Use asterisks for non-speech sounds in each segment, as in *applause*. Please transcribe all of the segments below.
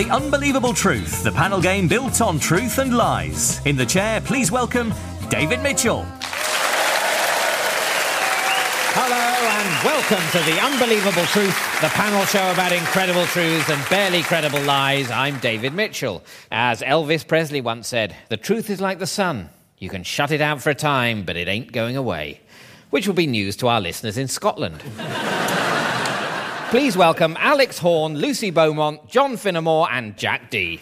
The Unbelievable Truth, the panel game built on truth and lies. In the chair, please welcome David Mitchell. Hello and welcome to The Unbelievable Truth, the panel show about incredible truths and barely credible lies. I'm David Mitchell. As Elvis Presley once said, the truth is like the sun. You can shut it out for a time, but it ain't going away. Which will be news to our listeners in Scotland. Please welcome Alex Horne, Lucy Beaumont, John Finnemore, and Jack Dee.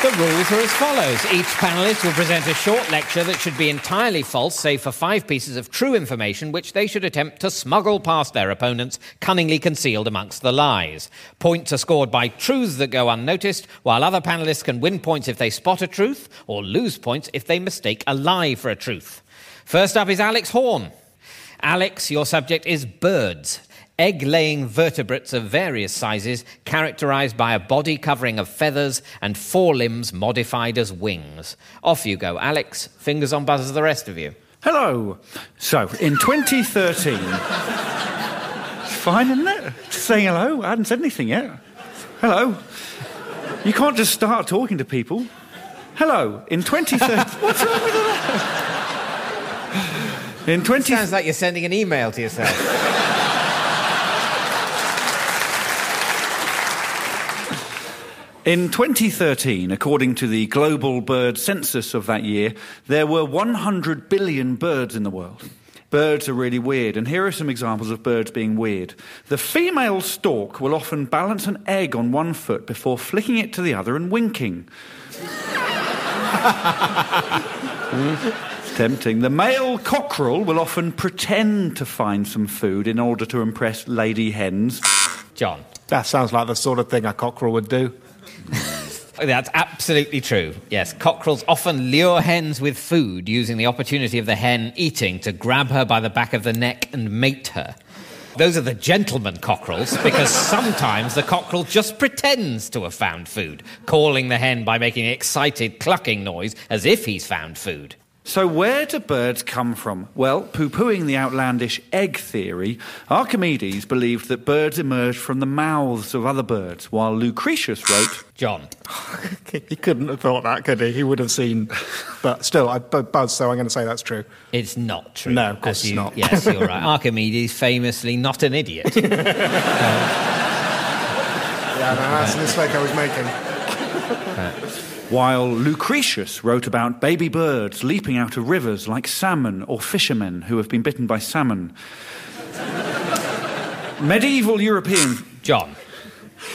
The rules are as follows. Each panellist will present a short lecture that should be entirely false, save for five pieces of true information which they should attempt to smuggle past their opponents, cunningly concealed amongst the lies. Points are scored by truths that go unnoticed, while other panellists can win points if they spot a truth, or lose points if they mistake a lie for a truth. First up is Alex Horne. Alex, your subject is birds. Egg laying vertebrates of various sizes, characterized by a body covering of feathers and forelimbs modified as wings. Off you go, Alex. Fingers on buzzers, the rest of you. Hello. So, in 2013. it's fine, isn't it? Just saying hello. I hadn't said anything yet. Hello. You can't just start talking to people. Hello. In 2013. *laughs* What's wrong with that? In 20... Sounds like you're sending an email to yourself. *laughs* In 2013, according to the global bird census of that year, there were 100 billion birds in the world. Birds are really weird, and here are some examples of birds being weird. The female stork will often balance an egg on one foot before flicking it to the other and winking. *laughs* tempting. The male cockerel will often pretend to find some food in order to impress lady hens. John. That sounds like the sort of thing a cockerel would do. That's absolutely true. Yes, cockerels often lure hens with food, using the opportunity of the hen eating to grab her by the back of the neck and mate her. Those are the gentleman cockerels because *laughs* sometimes the cockerel just pretends to have found food, calling the hen by making an excited clucking noise as if he's found food. So, where do birds come from? Well, poo pooing the outlandish egg theory, Archimedes believed that birds emerged from the mouths of other birds, while Lucretius wrote. *laughs* John. *laughs* he couldn't have thought that, could he? He would have seen. But still, I buzz, so I'm going to say that's true. It's not true. No, of course you, it's not. Yes, you're *laughs* right. Archimedes, famously not an idiot. um, yeah, no, that's the mistake I was making. Uh, while Lucretius wrote about baby birds leaping out of rivers like salmon or fishermen who have been bitten by salmon. Medieval European. John.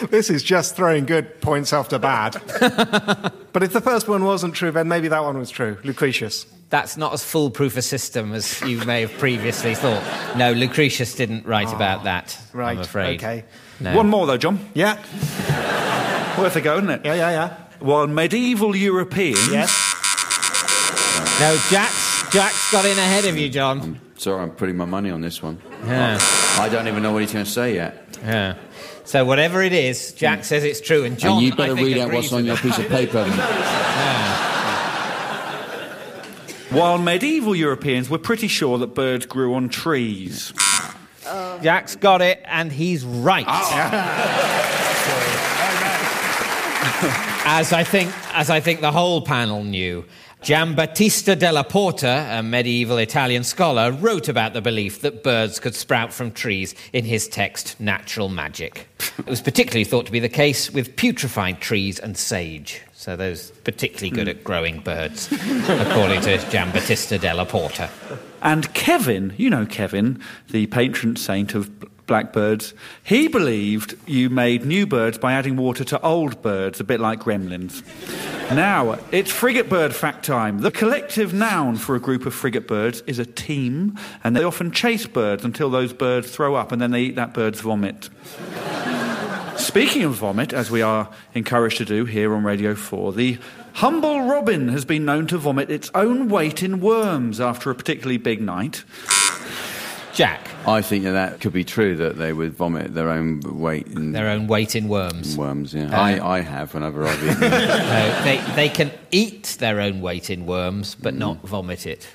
This is just throwing good points after bad. *laughs* but if the first one wasn't true, then maybe that one was true. Lucretius. That's not as foolproof a system as you may have previously thought. No, Lucretius didn't write oh, about that. Right. I'm afraid. Okay. No. One more though, John. Yeah. Worth a go, isn't it? Yeah, yeah, yeah while medieval Europeans. Yes. No, Jack's, Jack's got in ahead of you, John. I'm sorry, I'm putting my money on this one. Yeah. I don't even know what he's going to say yet. Yeah. So whatever it is, Jack mm. says it's true, and John. And you better I think, read out what's on your piece of paper. yeah. *laughs* While medieval Europeans were pretty sure that birds grew on trees. Oh. Jack's got it, and he's right. *laughs* *laughs* As I think, as I think the whole panel knew. Giambattista della Porta, a medieval Italian scholar, wrote about the belief that birds could sprout from trees in his text, Natural Magic. It was particularly thought to be the case with putrefied trees and sage. So those particularly good at growing birds, *laughs* according to Giambattista della Porta. And Kevin, you know Kevin, the patron saint of blackbirds. He believed you made new birds by adding water to old birds, a bit like gremlins. now, it's frigate bird fact time. The collective noun for a group of frigate birds is a team, and they often chase birds until those birds throw up and then they eat that bird's vomit. Speaking of vomit, as we are encouraged to do here on Radio 4, the humble robin has been known to vomit its own weight in worms after a particularly big night. Jack. I think that, that could be true that they would vomit their own weight in their own weight in worms. Worms, yeah. Uh, I, I have whenever I've eaten. *laughs* no, they they can eat their own weight in worms, but mm. not vomit it.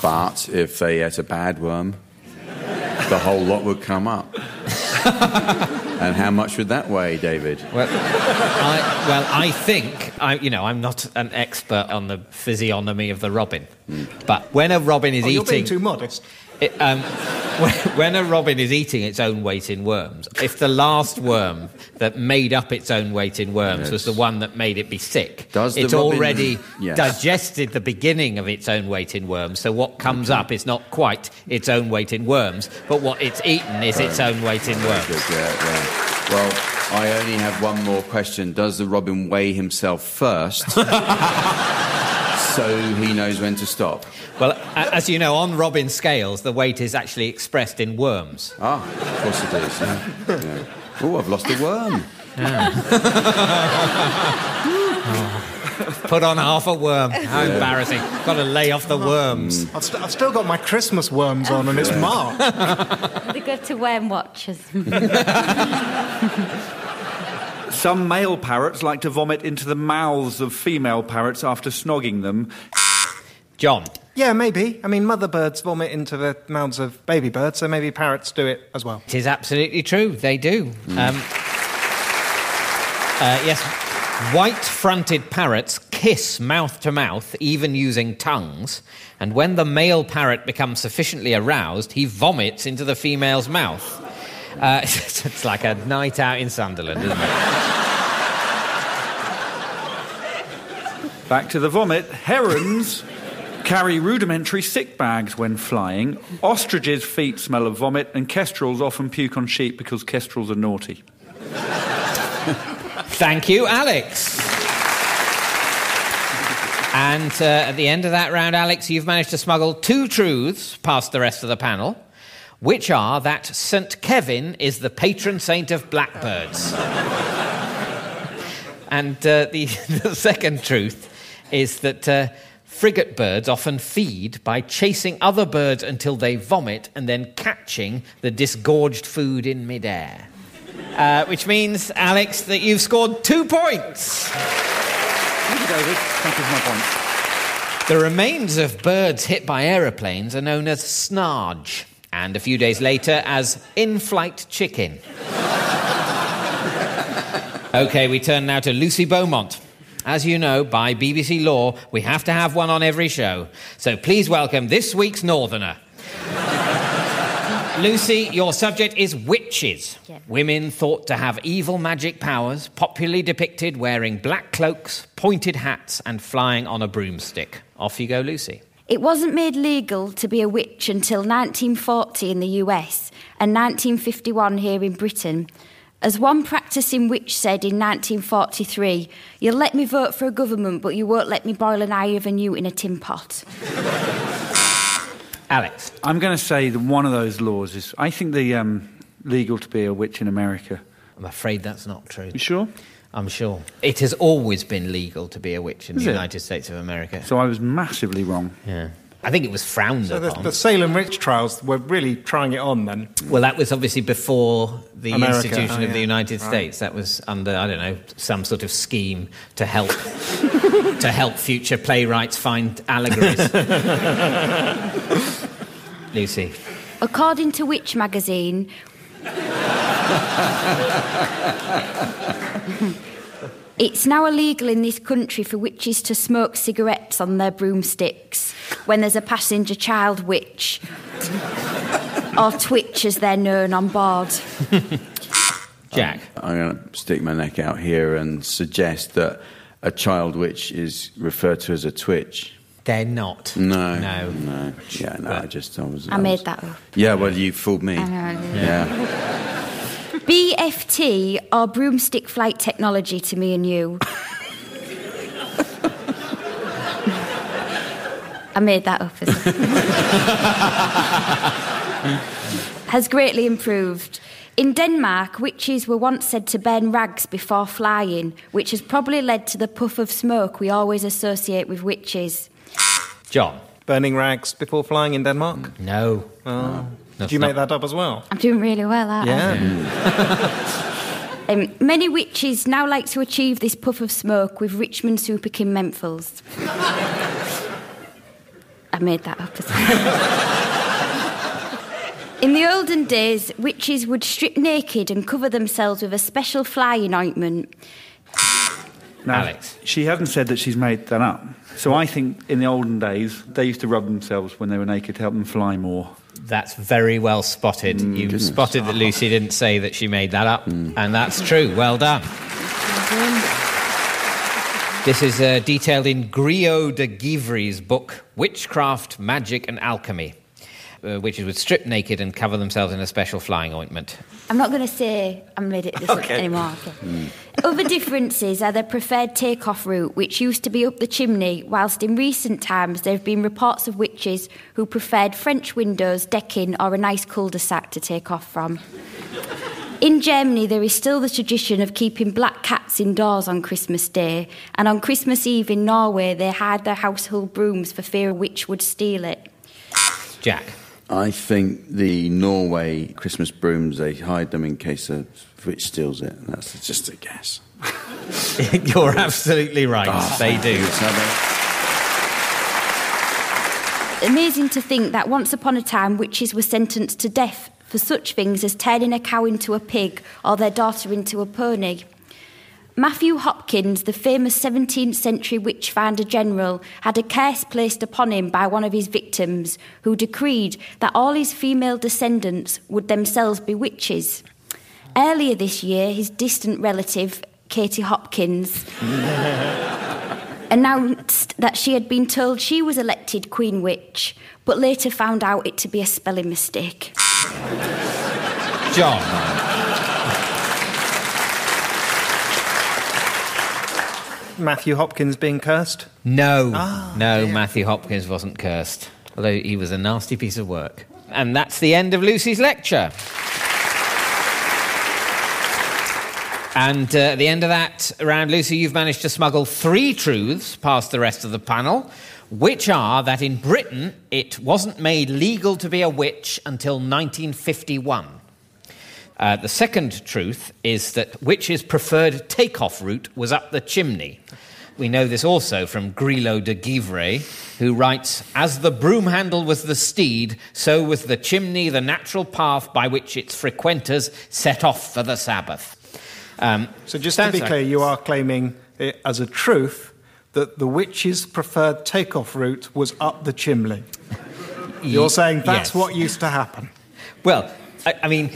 But if they ate a bad worm, the whole lot would come up. *laughs* and how much would that weigh, David? Well, I, well, I think I, you know, I'm not an expert on the physiognomy of the robin, but when a robin is Oh, you're being eating, too modest. It, um, *laughs* when, a robin is eating its own weight in worms, if the last worm that made up its own weight in worms was the one that made it be sick, Does it's robin- already *laughs* Yes. digested the beginning of its own weight in worms. So what comes up is not quite its own weight in worms, but what it's eaten is its own weight in worms. Good, yeah, yeah. Well, I only have one more question. Does the robin weigh himself first *laughs* so he knows when to stop? Well, as you know, on robin scales, the weight is actually expressed in worms. Ah, of course it is. Yeah. yeah. Oh, I've lost a worm. *laughs* Put on half a worm. How embarrassing. Got to lay off the worms. I've, st- I've still got my Christmas worms on, and it's March. They go to worm watchers. *laughs* *laughs* Some male parrots like to vomit into the mouths of female parrots after snogging them. John. yeah, maybe. I mean, mother birds vomit into the mouths of baby birds, so maybe parrots do it as well. It is absolutely true. They do. Um, uh, yes, white fronted parrots kiss mouth to mouth, even using tongues. And when the male parrot becomes sufficiently aroused, he vomits into the female's mouth. Uh, *laughs* it's like a night out in Sunderland, isn't it? Back to the vomit. Herons carry rudimentary sick bags when flying. Ostriches' feet smell of vomit, and kestrels often puke on sheep because kestrels are naughty. Thank you, Alex. And uh, at the end of that round, Alex, you've managed to smuggle two truths past the rest of the panel, which are that St. Kevin is the patron saint of blackbirds. and uh, the, *laughs* the second truth is that uh, frigate birds often feed by chasing other birds until they vomit and then catching the disgorged food in midair. Uh, which means, Alex, that you've scored two points. Thank you, David. Thank you for my point. The remains of birds hit by aeroplanes are known as snarge, and a few days later as in flight chicken. okay, we turn now to Lucy Beaumont. As you know, by BBC law, we have to have one on every show. So please welcome this week's Northerner. Lucy, your subject is witches. Yeah. Women thought to have evil magic powers, popularly depicted wearing black cloaks, pointed hats, and flying on a broomstick. Off you go, Lucy. It wasn't made legal to be a witch until 1940 in the US and 1951 here in Britain. As one practicing witch said in 1943, You'll let me vote for a government, but you won't let me boil an eye of a newt in a tin pot. Alex. I'm going to say that one of those laws is. I think the um, legal to be a witch in America. I'm afraid that's not true. You sure? I'm sure. It has always been legal to be a witch in Is the it? United States of America. So I was massively wrong. Yeah. I think it was frowned So the, upon. the Salem witch trials were really trying it on then. Well, that was obviously before the America, institution oh, of the. United Right. States. That was under, I don't know, some sort of scheme to help *laughs* to help future playwrights find allegories. *laughs* Lucy. According to Witch magazine, *laughs* it's now illegal in this country for witches to smoke cigarettes on their broomsticks when there's a passenger child witch, *laughs* or twitch as they're known on board. *laughs* Jack. I'm going to stick my neck out here and suggest that a child witch is referred to as a twitch. They're not. No. No. No. Yeah, no, I just. I, was, I was- made that up. Yeah, well, you fooled me. I know. Yeah. *laughs* BFT are broomstick flight technology to me and you. I made that up. As has greatly improved. In Denmark, witches were once said to burn rags before flying, which has probably led to the puff of smoke we always associate with witches. John. Burning rags before flying in Denmark. No. Oh. That's Did you not- make that up as well? I'm doing really well, aren't I? Yeah. *laughs* Um, many witches now like to achieve this puff of smoke with Richmond Superking menthols. *laughs* I made that up as well. *laughs* In the olden days, witches would strip naked and cover themselves with a special flying ointment. Now, Alex. She hasn't said that she's made that up. So I think in the olden days, they used to rub themselves when they were naked to help them fly more. That's very well spotted. you goodness. spotted that Lucy didn't say that she made that up, and that's true. Well done. This is uh, detailed in Grillot de Givry's book, Witchcraft, Magic and Alchemy. Uh, witches would strip naked and cover themselves in a special flying ointment. I'm not going to say I'm made it this anymore. Okay. Other differences are the preferred take-off route, which used to be up the chimney, whilst in recent times there have been reports of witches who preferred French windows, decking, or a nice cul-de-sac to take off from. In Germany, there is still the tradition of keeping black cats indoors on Christmas Day, and on Christmas Eve in Norway, they hide their household brooms for fear a witch would steal it. Jack. I think the Norway Christmas brooms, they hide them in case a witch steals it. That's just a guess. *laughs* You're absolutely right. Ah. they do. Amazing to think that once upon a time witches were sentenced to death for such things as turning a cow into a pig or their daughter into a pony. Matthew Hopkins, the famous 17th century witch finder general, had a curse placed upon him by one of his victims, who decreed that all his female descendants would themselves be witches. Earlier this year, his distant relative, Katie Hopkins, *laughs* announced that she had been told she was elected Queen Witch, but later found out it to be a spelling mistake. John. Matthew Hopkins being cursed. No, no, Matthew Hopkins wasn't cursed, although he was a nasty piece of work. And that's the end of Lucy's lecture. And uh, at the end of that round, Lucy, you've managed to smuggle three truths past the rest of the panel, which are that in Britain it wasn't made legal to be a witch until 1951. Uh, the second truth is that witches' preferred takeoff route was up the chimney. We know this also from Grillot de Givry, who writes As the broom handle was the steed, so was the chimney the natural path by which its frequenters set off for the Sabbath. Um, So just to be like- clear, you are claiming it as a truth that the witch's preferred takeoff route was up the chimney. You're saying that's Yes. what used to happen. Well, I, I mean,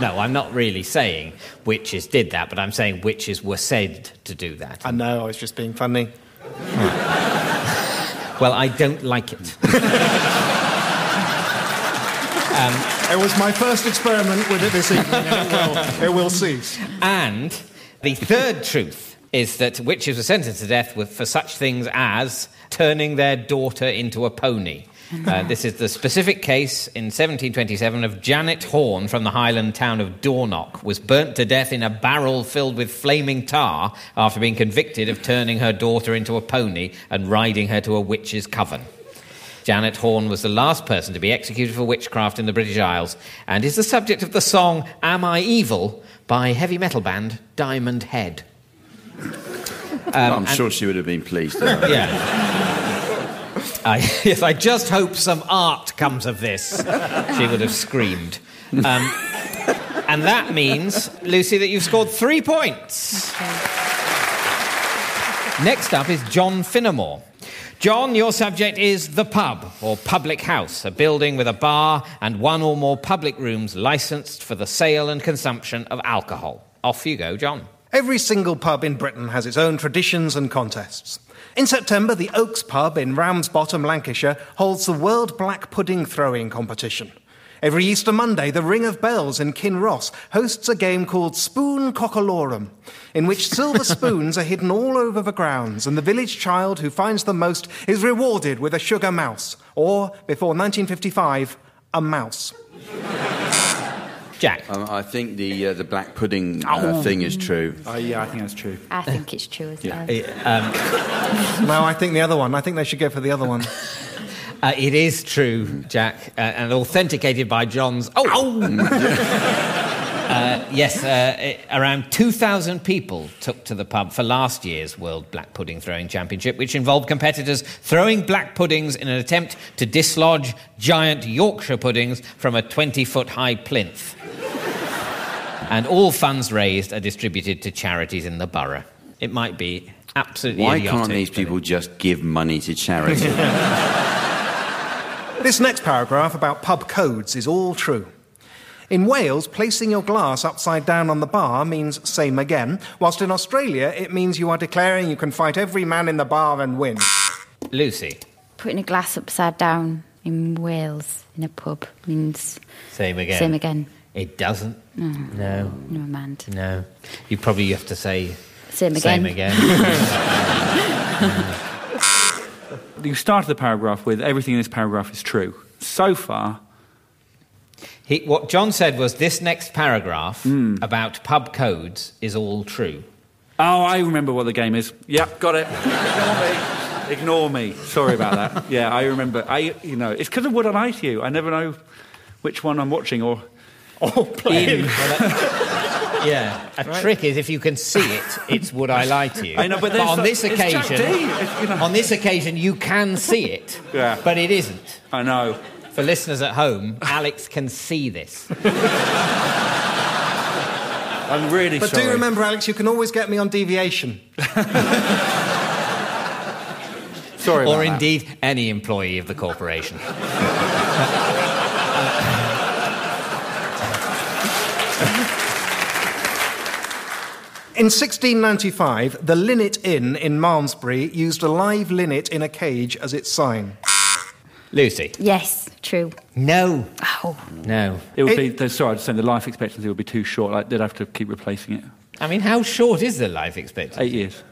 no, I'm not really saying witches did that, but I'm saying witches were said to do that. I know, I was just being funny. *laughs* Well, I don't like it. *laughs* Um, it was my first experiment with it this evening, and it will, it will cease. And the third truth is that witches were sentenced to death with, for such things as turning their daughter into a pony. *laughs* Uh, this is the specific case in 1727 of Janet Horne from the Highland town of Dornoch was burnt to death in a barrel filled with flaming tar after being convicted of turning her daughter into a pony and riding her to a witch's coven. Janet Horne was the last person to be executed for witchcraft in the British Isles and is the subject of the song Am I Evil by heavy metal band Diamond Head. *laughs* I'm sure she would have been pleased. *laughs* Yeah. I, *laughs* yes, I just hope some art comes of this, *laughs* she would have screamed. Um, and that means, Lucy, that you've scored three points. Next up is John Finnemore. John, your subject is the pub, or public house, a building with a bar and one or more public rooms licensed for the sale and consumption of alcohol. Off you go, John. Every single pub in Britain has its own traditions and contests. In September, the Oaks pub in Ramsbottom, Lancashire, holds the World Black Pudding Throwing Competition. Every Easter Monday, the Ring of Bells in Kinross hosts a game called Spoon Cockalorum, in which silver *laughs* spoons are hidden all over the grounds, and the village child who finds the most is rewarded with a sugar mouse, or, before 1955, a mouse. Jack. Um, I think the uh, the black pudding uh, thing is true. Oh, yeah, I think that's true. I think it's true as well. *laughs* No, I think the other one. I think they should go for the other one. *laughs* Uh, it is true, Jack, uh, and authenticated by John's. Oh, *laughs* Uh, yes, uh, it- around 2,000 people took to the pub for last year's World Black Pudding Throwing Championship, which involved competitors throwing black puddings in an attempt to dislodge giant Yorkshire puddings from a 20 foot high plinth. and all funds raised are distributed to charities in the borough. It might be absolutely Why idiotic, can't these people just give money to charity? *laughs* This next paragraph about pub codes is all true. In Wales, placing your glass upside down on the bar means same again, whilst in Australia, it means you are declaring you can fight every man in the bar and win. Lucy, Putting a glass upside down in Wales in a pub means same again. same again. It doesn't. No, No mind. no. You probably have to say Same again. same again. *laughs* You started the paragraph with everything in this paragraph is true. So far, He, what John said was this next paragraph Hmm. about pub codes is all true. oh, I remember what the game is. Yep, got it. Ignore me. Ignore me. Sorry about that. Yeah, I remember. I, you know, it's because of what I lie to you. I never know which one I'm watching or Or *laughs* playing. Yeah. A trick is if you can see it, it's would I lie to you. I know, but there's on so- this it's Jack occasion, D, you know. on this occasion, you can see it, Yeah. but it isn't. I know. For listeners at home, Alex can see this. *laughs* I'm really But sorry. do remember, Alex, you can always get me on deviation. sorry about or that. indeed any employee of the corporation. *laughs* In 1695, the Linnet Inn in Malmesbury used a live linnet in a cage as its sign. Lucy. Yes, true. No. Oh, No. It would It- be. the- Sorry, I was saying the life expectancy would be too short. Like, they'd have to keep replacing it. I mean, how short is the life expectancy? Eight years.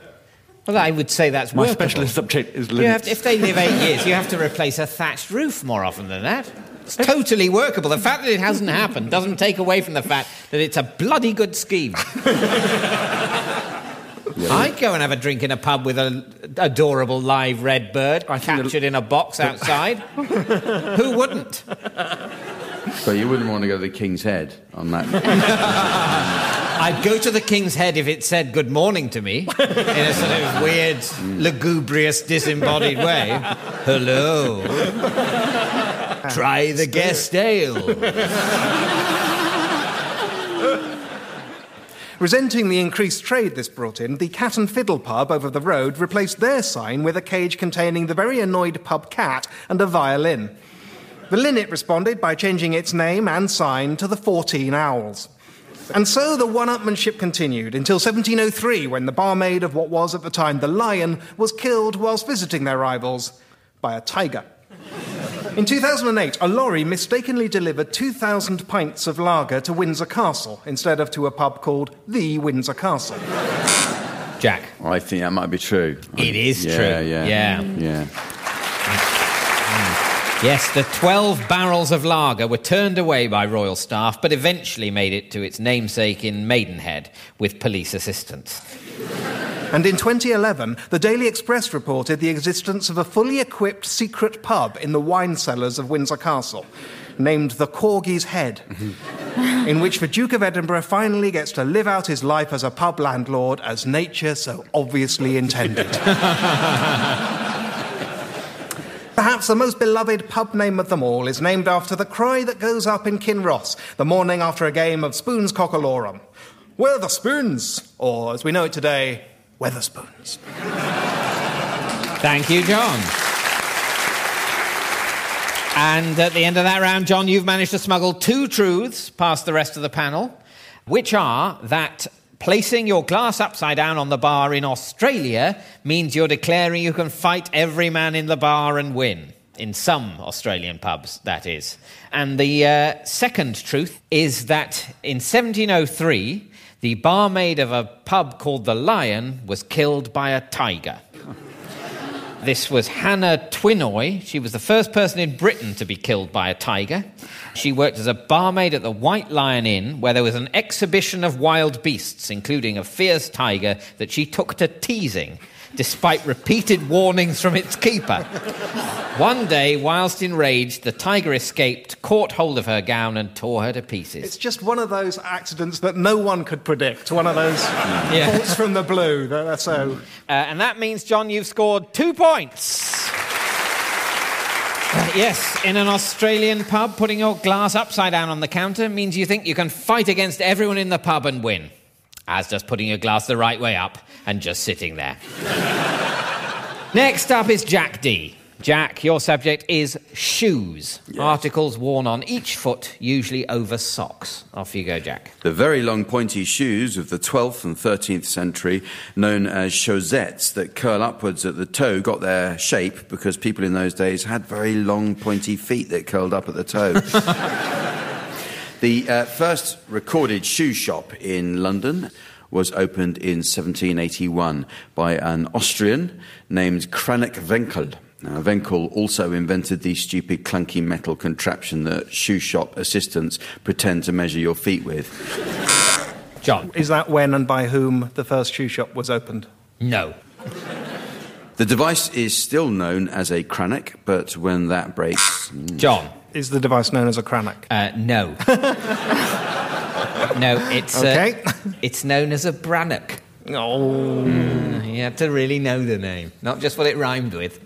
Well, I would say that's My workable. specialist subject is You limits. have to, if they live eight years, you have to replace a thatched roof more often than that. It's totally workable. The fact that it hasn't happened doesn't take away from the fact that it's a bloody good scheme. I'd go and have a drink in a pub with an adorable live red bird I think the- captured in a box outside. Who wouldn't? but you wouldn't want to go to the King's Head on that. *laughs* I'd go to the King's Head if it said good morning to me in a sort of weird, mm. lugubrious, disembodied way. Hello. Try the guest ale. Resenting the increased trade this brought in, the Cat and Fiddle pub over the road replaced their sign with a cage containing the very annoyed pub cat and a violin. The Linnet responded by changing its name and sign to the 14 Owls. And so the one upmanship continued until 1703, when the barmaid of what was at the time the Lion was killed whilst visiting their rivals by a tiger. In 2008, a lorry mistakenly delivered 2,000 pints of lager to Windsor Castle instead of to a pub called the Windsor Castle. Jack. I think that might be true. It is yeah, true. Yeah, Yeah. yeah. Yes, the 12 barrels of lager were turned away by royal staff, but eventually made it to its namesake in Maidenhead with police assistance. And in 2011, the Daily Express reported the existence of a fully equipped secret pub in the wine cellars of Windsor Castle, named the Corgi's Head, in which the Duke of Edinburgh finally gets to live out his life as a pub landlord as nature so obviously intended. *laughs* Perhaps the most beloved pub name of them all is named after the cry that goes up in Kinross the morning after a game of Spoons Cockalorum. Where are the spoons? Or, as we know it today, Wetherspoons. Thank you, John. And at the end of that round, John, you've managed to smuggle two truths past the rest of the panel, which are that placing your glass upside down on the bar in Australia means you're declaring you can fight every man in the bar and win. In some Australian pubs, that is. And the uh, second truth is that in 1703, the barmaid of a pub called the Lion was killed by a tiger. This was Hannah Twynnoy. She was the first person in Britain to be killed by a tiger. She worked as a barmaid at the White Lion Inn, where there was an exhibition of wild beasts, including a fierce tiger that she took to teasing. Despite repeated warnings from its keeper. One day, whilst enraged, the tiger escaped, caught hold of her gown, and tore her to pieces. It's just one of those accidents that no one could predict. One of those *laughs* Yeah. from the blue. That- That's so. Uh, and that means, John, you've scored two points. Uh, yes, in an Australian pub, putting your glass upside down on the counter means you think you can fight against everyone in the pub and win. As does putting your glass the right way up and just sitting there. Next up is Jack Dee. Jack, your subject is shoes. Articles worn on each foot, usually over socks. Off you go, Jack. The very long pointy shoes of the 12th and 13th century, known as chaussettes that curl upwards at the toe, got their shape because people in those days had very long pointy feet that curled up at the toe. *laughs* the uh, first recorded shoe shop in London was opened in 1781 by an Austrian named Kranek Wenkel. Now, Wenkel also invented the stupid clunky metal contraption that shoe shop assistants pretend to measure your feet with. John. Is that when and by whom the first shoe shop was opened? No. The device is still known as a Kranek, but when that breaks, John. Is the device known as a Kranek? Uh, no. *laughs* no, it's uh, Okay. it's known as a Brannock. Oh. You had to really know the name, not just what it rhymed with.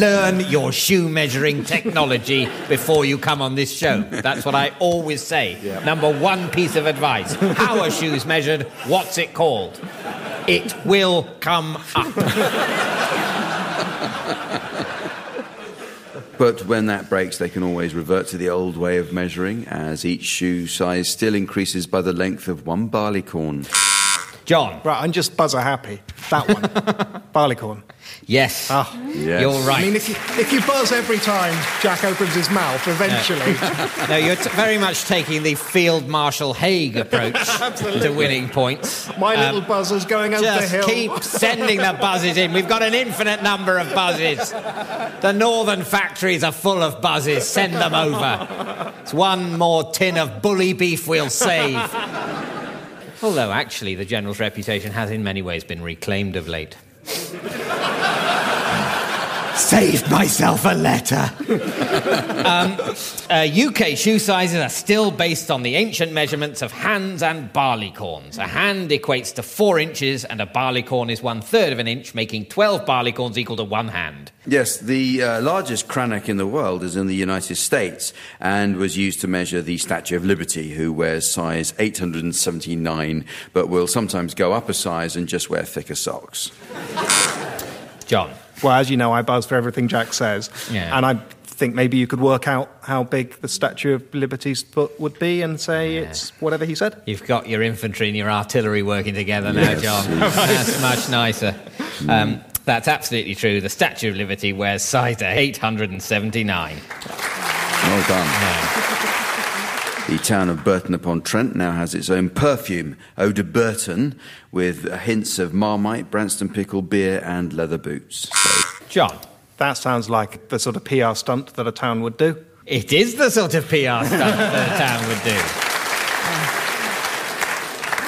Learn your shoe measuring technology before you come on this show. That's what I always say. Number one piece of advice How are shoes measured? What's it called? It will come up. But when that breaks, they can always revert to the old way of measuring, as each shoe size still increases by the length of one barleycorn. John. Right, I'm just buzzer happy. That one. *laughs* Barleycorn. Yes. Ah. Yes. You're right. I mean, if you, if you buzz every time Jack opens his mouth, eventually. No, you're t- very much taking the Field Marshal Haig approach *laughs* to winning points. My Um, little buzzer's going over the Just hill. keep sending the buzzes in. We've got an infinite number of buzzes. The northern factories are full of buzzes. Send them over. It's one more tin of bully beef we'll save. Although, actually, the General's reputation has in many ways been reclaimed of late. Saved myself a letter. *laughs* um, uh, UK shoe sizes are still based on the ancient measurements of hands and barleycorns. A hand equates to four inches, and a barleycorn is one third of an inch, making 12 barleycorns equal to one hand. Yes, the uh, largest Kranek in the world is in the United States and was used to measure the Statue of Liberty, who wears size 879, but will sometimes go up a size and just wear thicker socks. John. Well, as you know, I buzz for everything Jack says. Yeah. And I think maybe you could work out how big the Statue of Liberty's foot would be and say it's whatever he said. You've got your infantry and your artillery working together now, Yes, John. *laughs* That's much nicer. Um, that's absolutely true. The Statue of Liberty wears size 879. Well done. The town of Burton upon Trent now has its own perfume, Eau de Burton, with hints of Marmite, Branston pickle, beer, and leather boots. So, John. That sounds like the sort of PR stunt that a town would do. It is the sort of PR stunt that a town would do.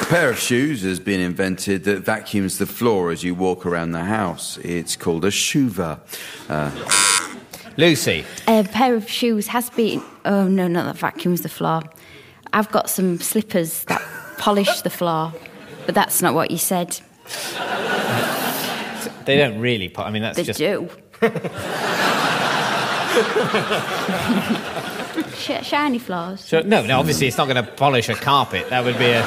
a pair of shoes has been invented that vacuums the floor as you walk around the house. It's called a shoever. Uh, Lucy. A pair of shoes has been. Oh no, not that vacuums the floor. I've got some slippers that polish the floor, but that's not what you said. They don't really put. I mean, that's They just. do. *laughs* Sh- shiny floors. So, no, no. Obviously, it's not going to polish a carpet. That would be a.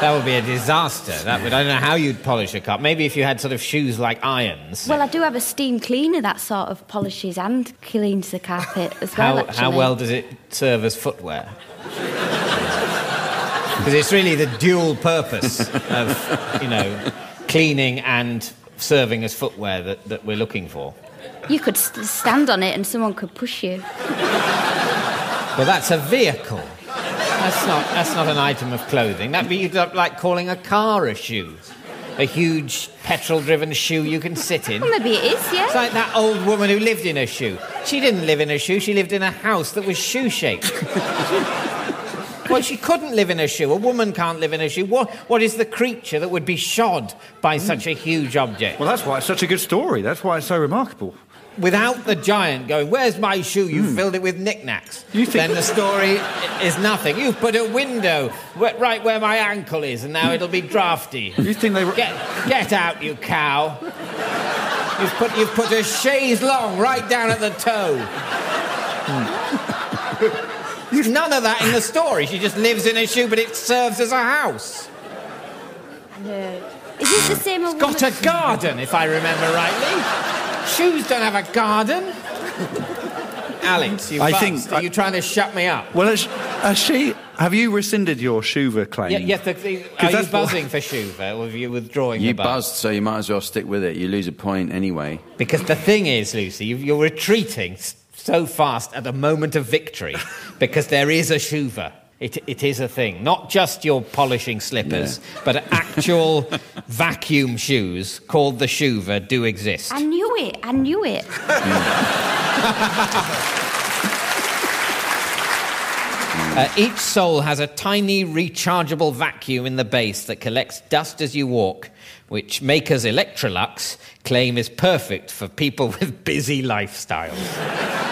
That would be a disaster. That would. I don't know how you'd polish a cup. Maybe if you had sort of shoes like irons. Well, I do have a steam cleaner that sort of polishes and cleans the carpet as well. How, how well does it serve as footwear? *laughs* Because it's really the dual purpose of, you know, cleaning and serving as footwear that, that we're looking for. You could st- stand on it and someone could push you. Well, that's a vehicle. That's not, that's not an item of clothing. That'd be like calling a car a shoe. A huge petrol driven shoe you can sit in. Well, maybe it is, yeah. It's like that old woman who lived in a shoe. She didn't live in a shoe, she lived in a house that was shoe shaped. *laughs* Well, she couldn't live in a shoe. A woman can't live in a shoe. What, what is the creature that would be shod by such a huge object? Well, that's why it's such a good story. That's why it's so remarkable. Without the giant going, Where's my shoe? You filled it with knickknacks. Hmm. You think- Then the story is nothing. You've put a window right where my ankle is, and now it'll be drafty. You think they were. Get, get out, you cow. You've put, you've put a chaise long right down at the toe. *laughs* There's none of that in the story. She just lives in a shoe, but it serves as a house. Is this the same old Got woman? a garden, if I remember rightly. Shoes don't have a garden. Alex, you I think- Are you trying to shut me up? Well, has, has she. Have you rescinded your Shuva claim? Yeah, yes, the, the, are you that's what- buzzing for Shuva, or are you withdrawing You the buzz? buzzed, so you might as well stick with it. You lose a point anyway. Because the thing is, Lucy, you- you're retreating so fast at the moment of victory *laughs* because there is a Shuva. It, it is a thing. Not just your polishing slippers, but actual *laughs* vacuum shoes called the Shuva do exist. I knew it. I knew it. *laughs* Uh, each sole has a tiny rechargeable vacuum in the base that collects dust as you walk, which makers Electrolux claim is perfect for people *laughs* with busy lifestyles.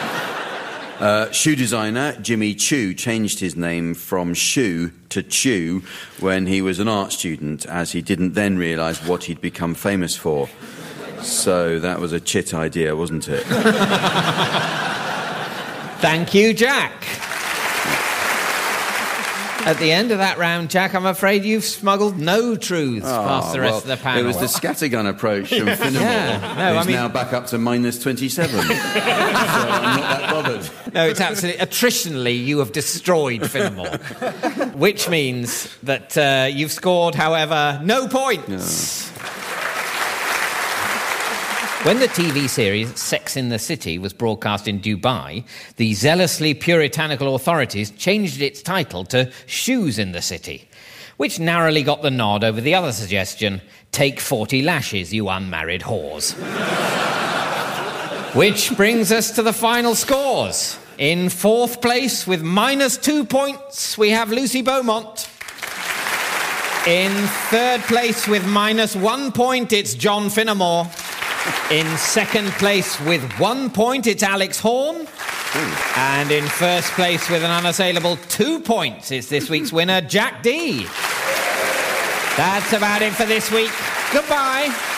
Uh, shoe designer Jimmy Choo changed his name from Shoe to Chew when he was an art student, as he didn't then realise what he'd become famous for. So that was a chit idea, wasn't it? Thank you, Jack. At the end of that round, Jack, I'm afraid you've smuggled no truths past the rest Oh, of the well, panel. It was the scattergun approach from *laughs* Finnemore. Yeah, no, who's I mean- now back up to minus 27. *laughs* so I'm not that bothered. No, it's absolutely attritionally you have destroyed Finnemore, *laughs* which means that uh, you've scored, however, no points. When the TV series Sex in the City was broadcast in Dubai, the zealously puritanical authorities changed its title to Shoes in the City, which narrowly got the nod over the other suggestion Take 40 lashes, you unmarried whores. *laughs* Which brings us to the final scores. In fourth place with minus two points, we have Lucy Beaumont. In third place with minus one point, it's John Finnemore. In second place with one point, it's Alex Horne. And in first place with an unassailable two points, is this week's winner, Jack Dee. That's about it for this week. Goodbye.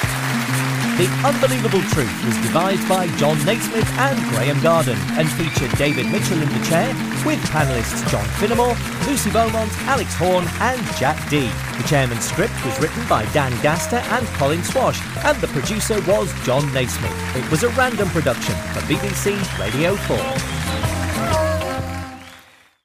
The Unbelievable Truth was devised by Jon Naismith and Graham Garden and featured David Mitchell in the chair with panellists John Finnemore, Lucy Beaumont, Alex Horne and Jack Dee. The chairman's script was written by Dan Gaster and Colin Swash and the producer was Jon Naismith. It was a random production for BBC Radio 4.